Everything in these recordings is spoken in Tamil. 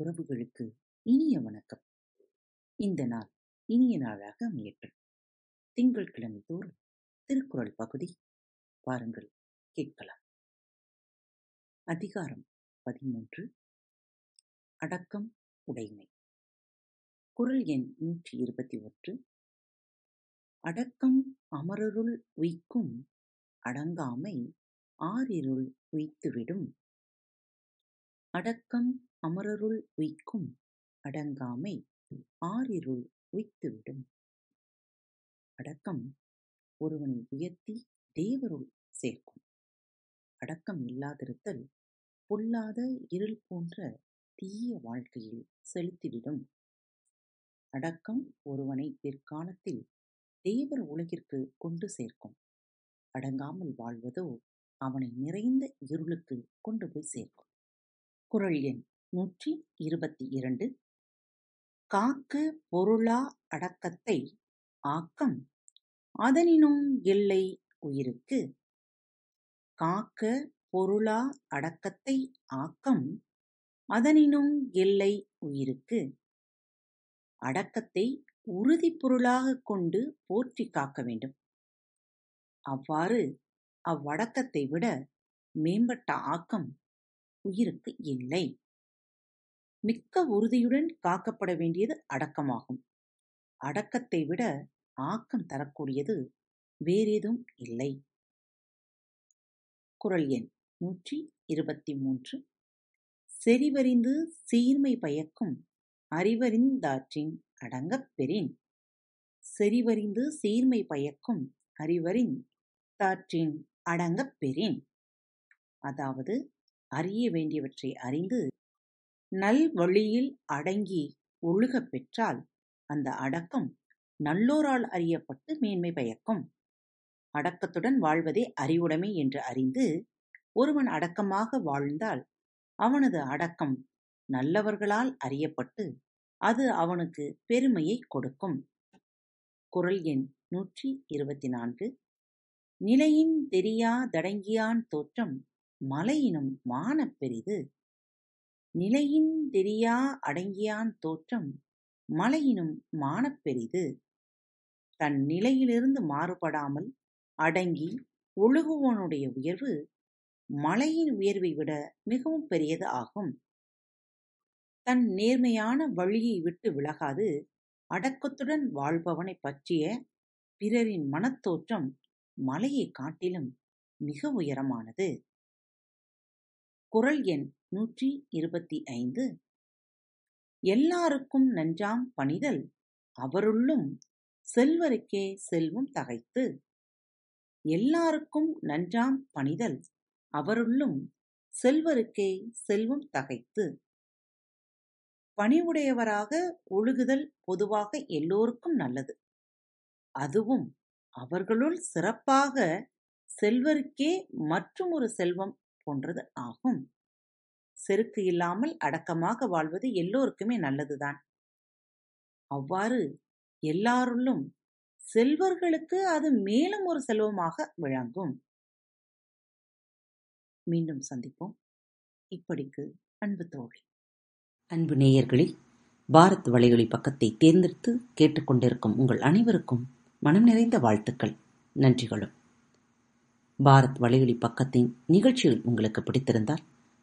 உறவுகளுக்கு இனிய வணக்கம். இந்த நாள் இனிய நாளாக அமையட்டும். திங்கட்கிழமை தோறும் திருக்குறள் பகுதி வாருங்கள் கேட்கலாம். அதிகாரம் பதிமூன்று அடக்கம் உடைமை குறள் எண் நூற்றி இருபத்தி ஒன்று அடக்கம் அமரருள் உய்க்கும் அடங்காமை ஆரிருள் உய்த்துவிடும் அடக்கம் அமரருள் உய்க்கும் அடங்காமை ஆரிருள் உய்த்துவிடும். அடக்கம் ஒருவனை உயர்த்தி தேவருள் சேர்க்கும். அடக்கம் இல்லாதிருத்தல் பொல்லாத இருள் போன்ற தீய வாழ்க்கையில் செலுத்திவிடும். அடக்கம் ஒருவனை பிற்காலத்தில் தேவர் உலகிற்கு கொண்டு சேர்க்கும். அடங்காமல் வாழ்வதோ அவனை நிறைந்த இருளுக்கு கொண்டு போய் சேர்க்கும். குரல் எண் நூற்றி இருபத்தி இரண்டு காக்க பொருளா அடக்கத்தை ஆக்கம் அதனினும் இல்லை உயிருக்கு. காக்க பொருளா அடக்கத்தை ஆக்கம் அதனினும் இல்லை உயிருக்கு. அடக்கத்தை உறுதி பொருளாகக் கொண்டு போற்றி காக்க வேண்டும். அவ்வாறு அவ்வடக்கத்தை விட மேம்பட்ட ஆக்கம் உயிருக்கு இல்லை. மிக்க உறுதியுடன் காக்கப்பட வேண்டியது அடக்கமாகும். அடக்கத்தை விட ஆக்கம் தரக்கூடியது வேறேதும் இல்லை. குறள் எண் நூற்றி இருபத்தி மூன்று செறிவறிந்து சீர்மை பயக்கும் அறிவறிந்தாற்றின் அடங்கப் பெறின். செறிவறிந்து சீர்மை பயக்கும் அறிவறின் தாற்றின் அடங்கப் பெறின். அதாவது அறிய வேண்டியவற்றை அறிந்து நல்வழியில் அடங்கி ஒழுகப் பெற்றால் அந்த அடக்கம் நல்லோரால் அறியப்பட்டு மேன்மை பயக்கும். அடக்கத்துடன் வாழ்வதே அறிவுடைமை என்று அறிந்து ஒருவன் அடக்கமாக வாழ்ந்தால் அவனது அடக்கம் நல்லவர்களால் அறியப்பட்டு அது அவனுக்கு பெருமையை கொடுக்கும். குரல் எண் நூற்றி இருபத்தி நான்கு நிலையின் தெரியா தடங்கியான் தோற்றம் மலையினும் மானப் பெரிது. நிலையின் தெரியா அடங்கியான் தோற்றம் மலையினும் மானப் பெரிது. தன் நிலையிலிருந்து மாறுபடாமல் அடங்கி ஒழுகுவோனுடைய உயர்வு மலையின் உயர்வை விட மிகவும் பெரியது ஆகும். தன் நேர்மையான வழியை விட்டு விலகாது அடக்கத்துடன் வாழ்பவனை பற்றிய பிறரின் மனத்தோற்றம் மலையை காட்டிலும் மிக உயரமானது. குறள் எண் நூற்றி இருபத்தி ஐந்து எல்லாருக்கும் நன்றாம் பணிதல் அவருள்ளும் செல்வருக்கே செல்வம் தகைத்து. எல்லாருக்கும் நன்றாம் பணிதல் அவருள்ளும் செல்வருக்கே செல்வம் தகைத்து. பணிவுடையவராக ஒழுகுதல் பொதுவாக எல்லோருக்கும் நல்லது. அதுவும் அவர்களுள் சிறப்பாக செல்வருக்கே மற்றும் ஒரு செல்வம் போன்றது ஆகும். செருக்கு இல்லாமல் அடக்கமாக வாழ்வது எல்லோருக்குமே நல்லதுதான். அவ்வாறு எல்லாருள்ளும் செல்வர்களுக்கு அது மேலும் ஒரு செல்வமாக விளங்கும். மீண்டும் சந்திப்போம். இப்படிக்கு அன்பு தோழி. அன்பு நேயர்களில் பாரத் வலையொலி பக்கத்தை தேர்ந்தெடுத்து கேட்டுக்கொண்டிருக்கும் உங்கள் அனைவருக்கும் மனம் நிறைந்த வாழ்த்துக்கள் நன்றிகளும். பாரத் வலையொலி பக்கத்தின் நிகழ்ச்சிகள் உங்களுக்கு பிடித்திருந்தால்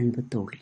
அன்பு தோழி.